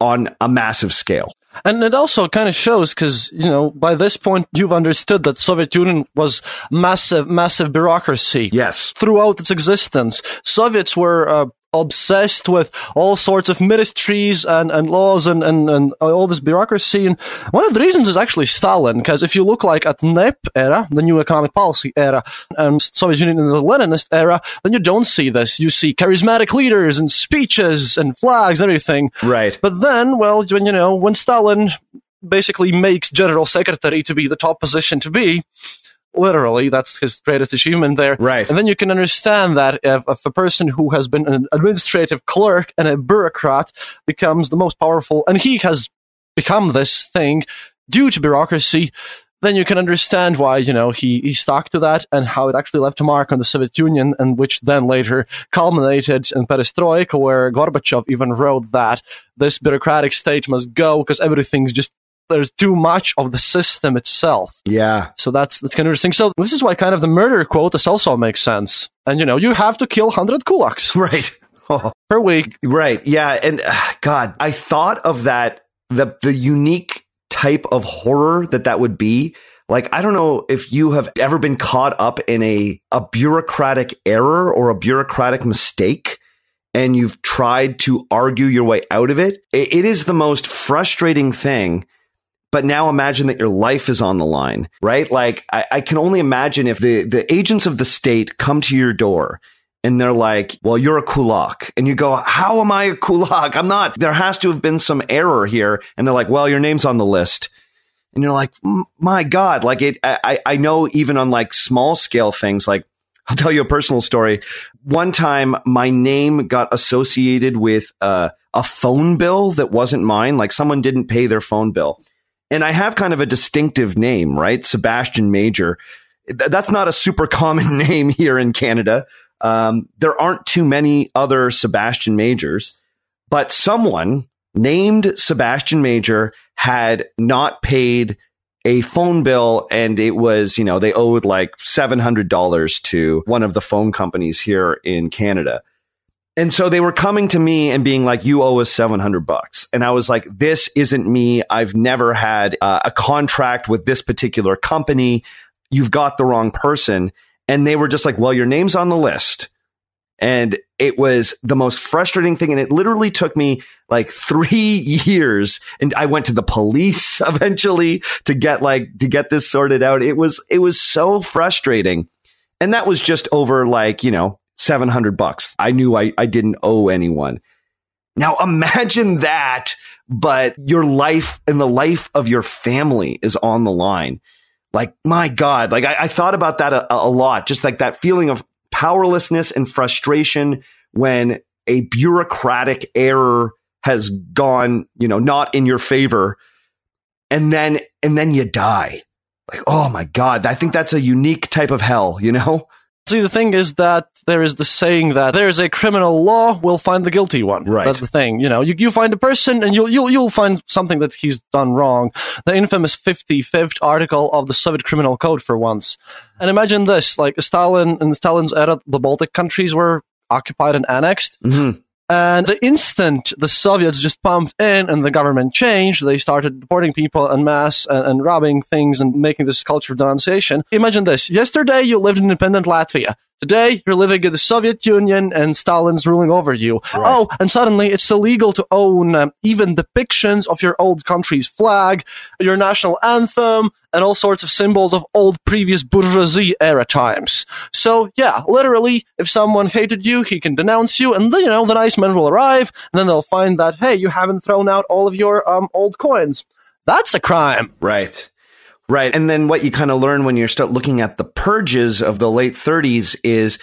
Speaker 5: on a massive scale.
Speaker 4: And it also kind of shows because, you know, by this point, you've understood that Soviet Union was massive, massive bureaucracy.
Speaker 5: Yes.
Speaker 4: Throughout its existence. Soviets were uh, obsessed with all sorts of ministries and, and laws and, and, and all this bureaucracy. And one of the reasons is actually Stalin, because if you look like at NEP era, the new economic policy era, and Soviet Union in the Leninist era, then you don't see this. You see charismatic leaders and speeches and flags, and everything.
Speaker 5: Right.
Speaker 4: But then, well, when, you know, when Stalin basically makes general secretary to be the top position to be, literally that's his greatest achievement there.
Speaker 5: Right.
Speaker 4: And then you can understand that if, if, a person who has been an administrative clerk and a bureaucrat becomes the most powerful and he has become this thing due to bureaucracy then you can understand why you know he, he stuck to that and how it actually left a mark on the soviet union and which then later culminated in perestroika where gorbachev even wrote that this bureaucratic state must go because everything's just there's too much of the system itself.
Speaker 5: Yeah.
Speaker 4: So that's that's kind of interesting. So this is why kind of the murder quote. quotas also makes sense. And you know, you have to kill hundred kulaks.
Speaker 5: Right.
Speaker 4: Oh. Per week.
Speaker 5: Right. Yeah. And uh, God, I thought of that the the unique type of horror that that would be. Like, I don't know if you have ever been caught up in a, a bureaucratic error or a bureaucratic mistake and you've tried to argue your way out of it, it is the most frustrating thing but now imagine that your life is on the line, right? Like I, I, can only imagine if the, the agents of the state come to your door and they're like, well, you're a kulak. And you go, how am I a kulak? I'm not. There has to have been some error here. And they're like, well, your name's on the list. And you're like, my God, like it, I, I know even on like small scale things, like I'll tell you a personal story. One time my name got associated with uh, a phone bill that wasn't mine. Like someone didn't pay their phone bill and I have kind of a distinctive name, right? Sebastian Major. That's not a super common name here in Canada. Um, there aren't too many other Sebastian Majors, but someone named Sebastian Major had not paid a phone bill and it was, you know, they owed like $700 to one of the phone companies here in Canada. And so they were coming to me and being like, you owe us 700 bucks. And I was like, this isn't me. I've never had uh, a contract with this particular company. You've got the wrong person. And they were just like, well, your name's on the list. And it was the most frustrating thing. And it literally took me like three years. And I went to the police eventually to get like, to get this sorted out. It was, it was so frustrating. And that was just over like, you know, 700 bucks. I knew I, I didn't owe anyone. Now imagine that, but your life and the life of your family is on the line. Like, my God, like I, I thought about that a, a lot, just like that feeling of powerlessness and frustration when a bureaucratic error has gone, you know, not in your favor. And then, and then you die. Like, oh my God, I think that's a unique type of hell, you know?
Speaker 4: See, the thing is that there is the saying that there is a criminal law, we'll find the guilty one.
Speaker 5: Right.
Speaker 4: That's the thing. You know, you, you find a person and you'll, you'll, you'll find something that he's done wrong. The infamous 55th article of the Soviet Criminal Code for once. And imagine this, like Stalin, in Stalin's era, the Baltic countries were occupied and annexed.
Speaker 5: Mm-hmm.
Speaker 4: And the instant the Soviets just pumped in and the government changed, they started deporting people en masse and, and robbing things and making this culture of denunciation. Imagine this. Yesterday you lived in independent Latvia. Today, you're living in the Soviet Union and Stalin's ruling over you. Oh, and suddenly it's illegal to own um, even depictions of your old country's flag, your national anthem, and all sorts of symbols of old previous bourgeoisie era times. So, yeah, literally, if someone hated you, he can denounce you, and, you know, the nice men will arrive, and then they'll find that, hey, you haven't thrown out all of your um, old coins. That's a crime.
Speaker 5: Right. Right. And then what you kind of learn when you start looking at the purges of the late 30s is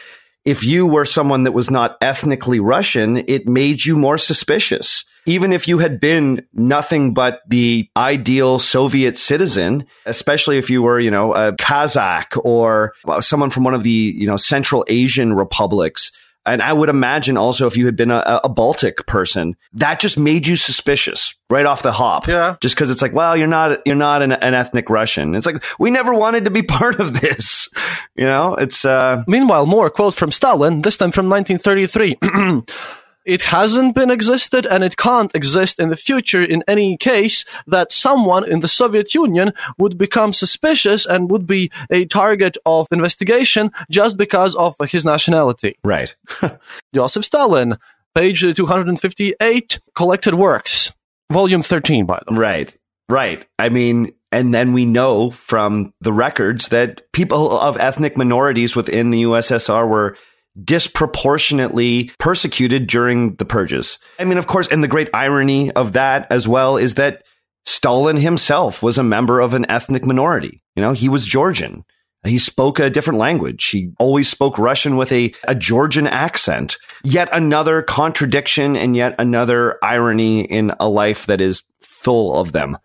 Speaker 5: if you were someone that was not ethnically Russian, it made you more suspicious. Even if you had been nothing but the ideal Soviet citizen, especially if you were, you know, a Kazakh or uh, someone from one of the, you know, Central Asian republics, and I would imagine also if you had been a, a Baltic person, that just made you suspicious right off the hop.
Speaker 4: Yeah.
Speaker 5: Just because it's like, well, you're not, you're not an, an, ethnic Russian. It's like, we never wanted to be part of this. You know, it's, uh.
Speaker 4: Meanwhile, more quotes from Stalin, this time from 1933. it hasn't been existed and it can't exist in the future in any case that someone in the Soviet Union would become suspicious and would be a target of investigation just because of his nationality.
Speaker 5: Right.
Speaker 4: Joseph Stalin, page 258, collected works, volume 13, by the way.
Speaker 5: Right. Right. I mean, and then we know from the records that people of ethnic minorities within the USSR were disproportionately persecuted during the purges. I mean, of course, and the great irony of that as well is that Stalin himself was a member of an ethnic minority. You know, he was Georgian. He spoke a different language. He always spoke Russian with a, a Georgian accent. Yet another contradiction and yet another irony in a life that is full of them.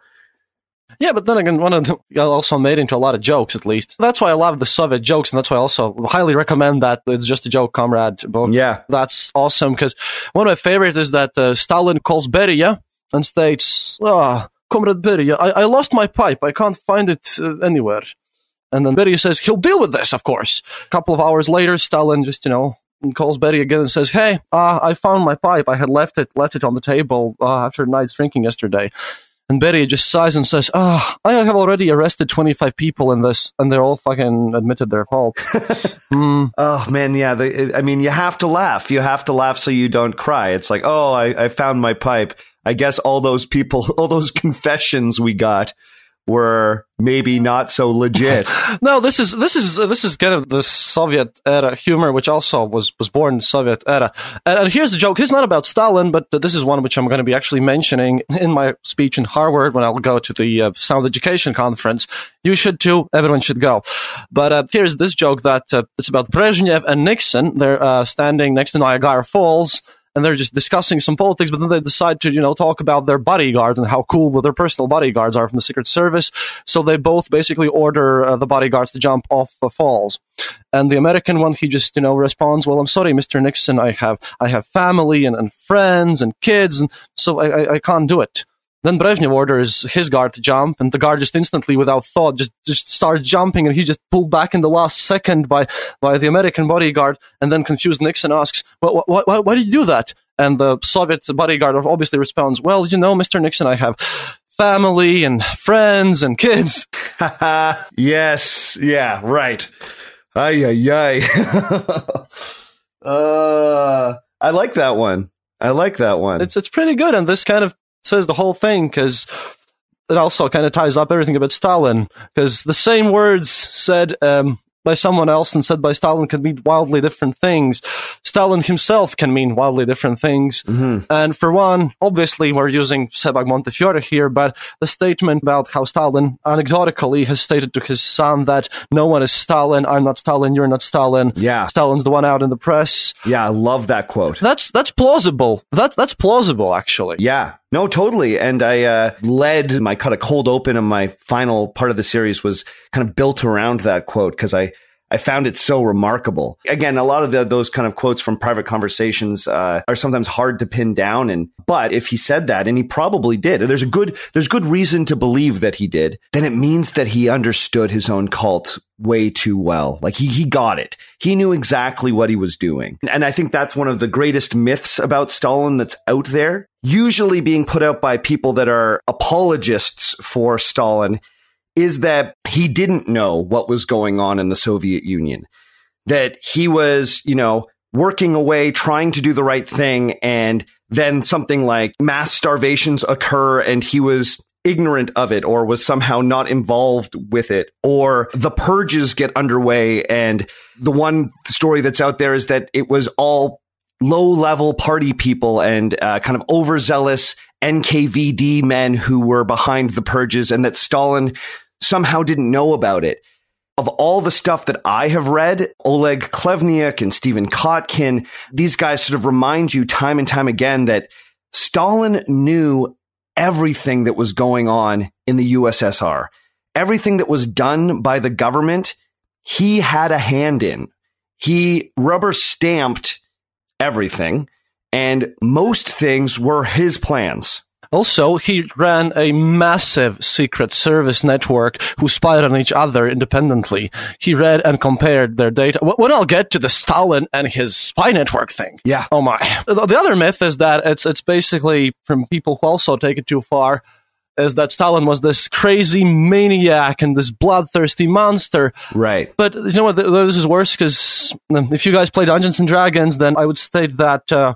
Speaker 4: Yeah, but then again, one of them also made into a lot of jokes, at least. That's why I love the Soviet jokes, and that's why I also highly recommend that it's just a joke, comrade book.
Speaker 5: Yeah.
Speaker 4: That's awesome, because one of my favorites is that uh, Stalin calls Beria and states, ah, comrade Beria, I-, I lost my pipe. I can't find it uh, anywhere. And then Beria says, he'll deal with this, of course. A couple of hours later, Stalin just, you know, calls Beria again and says, "Hey, uh, I found my pipe. I had left it left it on the table uh, after a night's drinking yesterday." And Beria just sighs and says, "Ah, oh, I have already arrested 25 people in this, and they're all fucking admitted their fault."
Speaker 5: mm. Oh man, yeah. The, I mean, you have to laugh. You have to laugh so you don't cry. It's like, oh, I, I found my pipe. I guess all those people, all those confessions we got were maybe not so legit.
Speaker 4: no, this is this is this is kind of the Soviet era humor, which also was was born in Soviet era. And, and here's the joke: it's not about Stalin, but this is one which I'm going to be actually mentioning in my speech in Harvard when I'll go to the uh, Sound Education Conference. You should too. Everyone should go. But uh, here's this joke that uh, it's about Brezhnev and Nixon. They're uh, standing next to Niagara Falls and they're just discussing some politics, but then they decide to, you know, talk about their bodyguards and how cool their personal bodyguards are from the Secret Service. So they both basically order uh, the bodyguards to jump off the falls. And the American one, he just, you know, responds, well, I'm sorry, Mr. Nixon. I have, I have family and, and friends and kids. And so I, I, I can't do it. Then Brezhnev orders his guard to jump, and the guard just instantly, without thought, just, just starts jumping, and he just pulled back in the last second by, by the American bodyguard. And then confused Nixon asks, well, why, why, why did you do that? And the Soviet bodyguard obviously responds, well, you know, Mr. Nixon, I have family and friends and kids.
Speaker 5: yes. Yeah. Right. Ay, ay, ay. uh, I like that one. I like that one.
Speaker 4: It's it's pretty good, and this kind of says the whole thing because it also kind of ties up everything about Stalin because the same words said um, by someone else and said by Stalin can mean wildly different things. Stalin himself can mean wildly different things.
Speaker 5: Mm-hmm.
Speaker 4: And for one, obviously we're using Sebag Montefiore here, but the statement about how Stalin anecdotically has stated to his son that no one is Stalin, I'm not Stalin, you're not Stalin.
Speaker 5: Yeah.
Speaker 4: Stalin's the one out in the press.
Speaker 5: Yeah, I love that quote.
Speaker 4: That's that's plausible. That's that's plausible actually.
Speaker 5: Yeah. No, totally. And I uh, led my kind of cold open and my final part of the series was kind of built around that quote because I, I found it so remarkable. Again, a lot of the, those kind of quotes from private conversations uh, are sometimes hard to pin down. And but if he said that, and he probably did, there's a good there's good reason to believe that he did, then it means that he understood his own cult way too well. Like he he got it. He knew exactly what he was doing. And I think that's one of the greatest myths about Stalin that's out there, usually being put out by people that are apologists for Stalin is that he didn't know what was going on in the Soviet Union. that he was, you know, working away, trying to do the right thing. And then something like mass starvations occur and he was ignorant of it or was somehow not involved with it or the purges get underway and the one story that's out there is that it was all low level party people and uh, kind of overzealous NKVD men who were behind the purges and that Stalin somehow didn't know about it. Of all the stuff that I have read, Oleg Khlevniuk and Stephen Kotkin, these guys sort of remind you time and time again that Stalin knew everything that was going on in the USSR. Everything that was done by the government, he had a hand in. He rubber stamped everything and most things were his plans.
Speaker 4: Also, he ran a massive secret service network who spied on each other independently. He read and compared their data. When I'll get to the Stalin and his spy network thing.
Speaker 5: Yeah.
Speaker 4: Oh my. The other myth is that it's, it's basically from people who also take it too far is that Stalin was this crazy maniac and this bloodthirsty monster.
Speaker 5: Right.
Speaker 4: But you know what? This is worse because um, if you guys play Dungeons and Dragons, then I would state that, uh,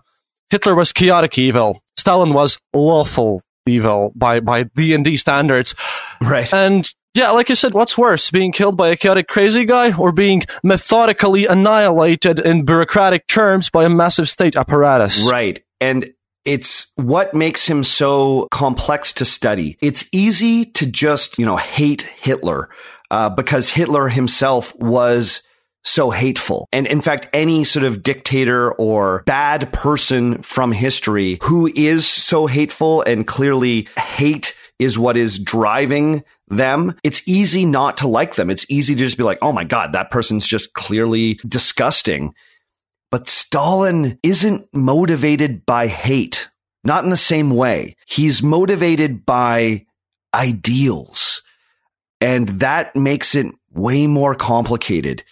Speaker 4: Hitler was chaotic evil. Stalin was lawful evil by by D and D standards.
Speaker 5: Right.
Speaker 4: And yeah, like you said, what's worse, being killed by a chaotic crazy guy or being methodically annihilated in bureaucratic terms by a massive state apparatus?
Speaker 5: Right. And it's what makes him so complex to study. It's easy to just, you know, hate Hitler uh, because Hitler himself was so hateful. And in fact, any sort of dictator or bad person from history who is so hateful and clearly hate is what is driving them, it's easy not to like them. It's easy to just be like, oh my God, that person's just clearly disgusting. But Stalin isn't motivated by hate, not in the same way. He's motivated by ideals. And that makes it way more complicated.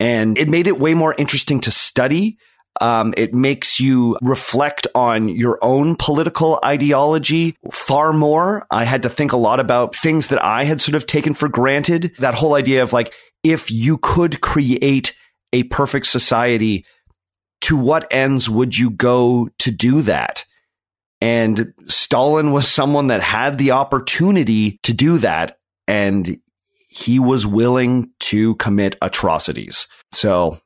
Speaker 5: And it made it way more interesting to study. Um, it makes you reflect on your own political ideology far more. I had to think a lot about things that I had sort of taken for granted. That whole idea of like, if you could create a perfect society, to what ends would you go to do that? And Stalin was someone that had the opportunity to do that. And he was willing to commit atrocities. So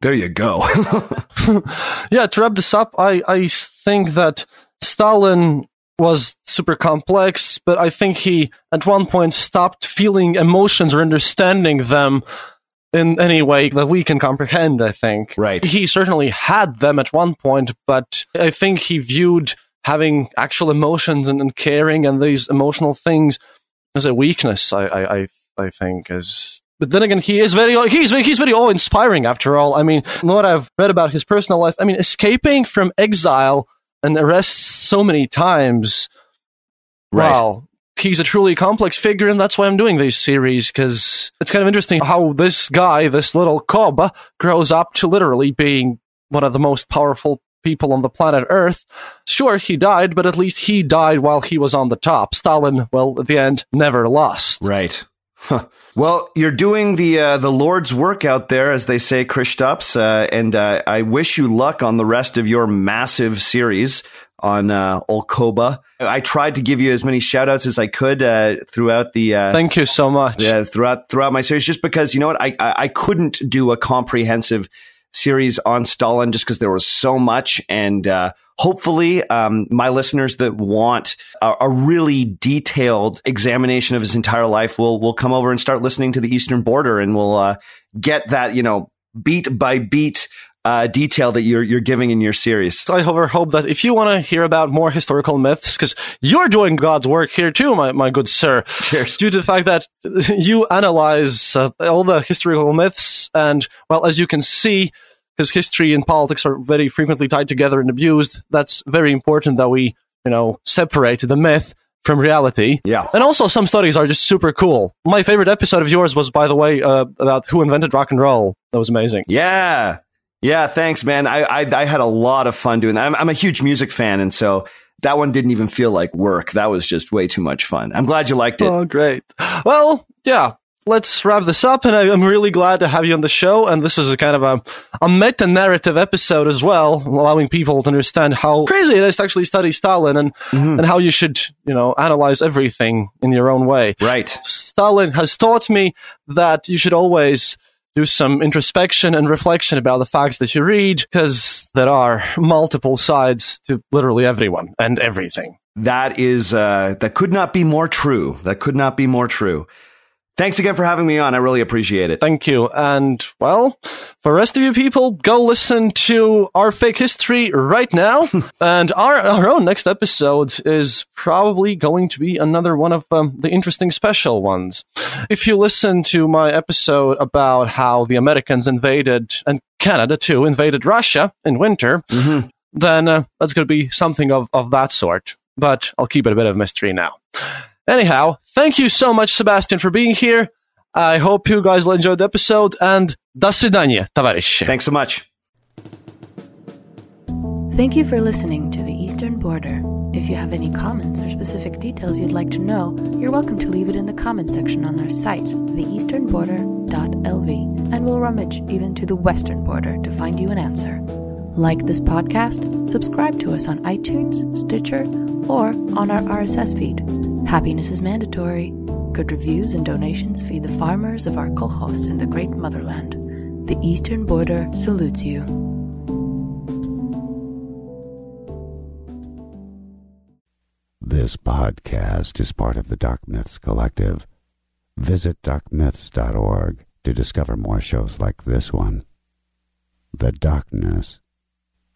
Speaker 5: there you go.
Speaker 4: yeah, to wrap this up, I, I think that Stalin was super complex, but I think he at one point stopped feeling emotions or understanding them in any way that we can comprehend, I think.
Speaker 5: Right.
Speaker 4: He certainly had them at one point, but I think he viewed having actual emotions and, and caring and these emotional things as a weakness, I, I, I I think is but then again, he is very he's he's very awe inspiring. After all, I mean, what I've read about his personal life, I mean, escaping from exile and arrest so many times. Right. Wow, he's a truly complex figure, and that's why I'm doing these series because it's kind of interesting how this guy, this little cob, grows up to literally being one of the most powerful people on the planet Earth. Sure, he died, but at least he died while he was on the top. Stalin, well, at the end, never lost.
Speaker 5: Right. Huh. Well, you're doing the uh, the Lord's work out there, as they say, Kristaps, uh, and uh, I wish you luck on the rest of your massive series on uh, Olkoba. I tried to give you as many shout outs as I could uh, throughout the. Uh,
Speaker 4: Thank you so much.
Speaker 5: Yeah, throughout throughout my series, just because you know what, I I, I couldn't do a comprehensive series on Stalin just because there was so much, and uh, hopefully um, my listeners that want a, a, really detailed examination of his entire life will will come over and start listening to the Eastern Border, and we'll uh, get that you know beat by beat. Uh, detail that you're you're giving in your series.
Speaker 4: I hope, hope that if you want to hear about more historical myths, because you're doing God's work here too, my, my good sir.
Speaker 5: Cheers.
Speaker 4: Due to the fact that you analyze uh, all the historical myths, and well, as you can see, because history and politics are very frequently tied together and abused. That's very important that we, you know, separate the myth from reality.
Speaker 5: Yeah.
Speaker 4: And also some studies are just super cool. My favorite episode of yours was, by the way, uh, about who invented rock and roll. That was amazing.
Speaker 5: Yeah. Yeah. Thanks, man. I, I, I had a lot of fun doing that. I'm, I'm a huge music fan. And so that one didn't even feel like work. That was just way too much fun. I'm glad you liked it.
Speaker 4: Oh, great. Well, yeah. let's wrap this up. And I, am really glad to have you on the show. And this was a kind of a, a meta narrative episode as well, allowing people to understand how crazy it is to actually study Stalin and, mm-hmm. and how you should, you know, analyze everything in your own way.
Speaker 5: Right.
Speaker 4: Stalin has taught me that you should always do some introspection and reflection about the facts that you read because there are multiple sides to literally everyone and everything.
Speaker 5: That is, uh, that could not be more true. That could not be more true. Thanks again for having me on. I really appreciate it.
Speaker 4: Thank you. And well, for the rest of you people, go listen to our fake history right now. and our, our own next episode is probably going to be another one of um, the interesting special ones. If you listen to my episode about how the Americans invaded and Canada too invaded Russia in winter, mm-hmm. then uh, that's going to be something of, of that sort. But I'll keep it a bit of mystery now. Anyhow, thank you so much, Sebastian, for being here. I hope you guys enjoyed the episode, and до свидания, товарищи.
Speaker 5: Thanks so much.
Speaker 7: Thank you for listening to The Eastern Border. If you have any comments or specific details you'd like to know, you're welcome to leave it in the comment section on our site, theeasternborder.lv, and we'll rummage even to the western border to find you an answer. Like this podcast, subscribe to us on iTunes, Stitcher, or on our RSS feed. Happiness is mandatory. Good reviews and donations feed the farmers of our kolkhoz in the great motherland. The eastern border salutes you.
Speaker 8: This podcast is part of the Dark Myths Collective. Visit darkmyths.org to discover more shows like this one. The darkness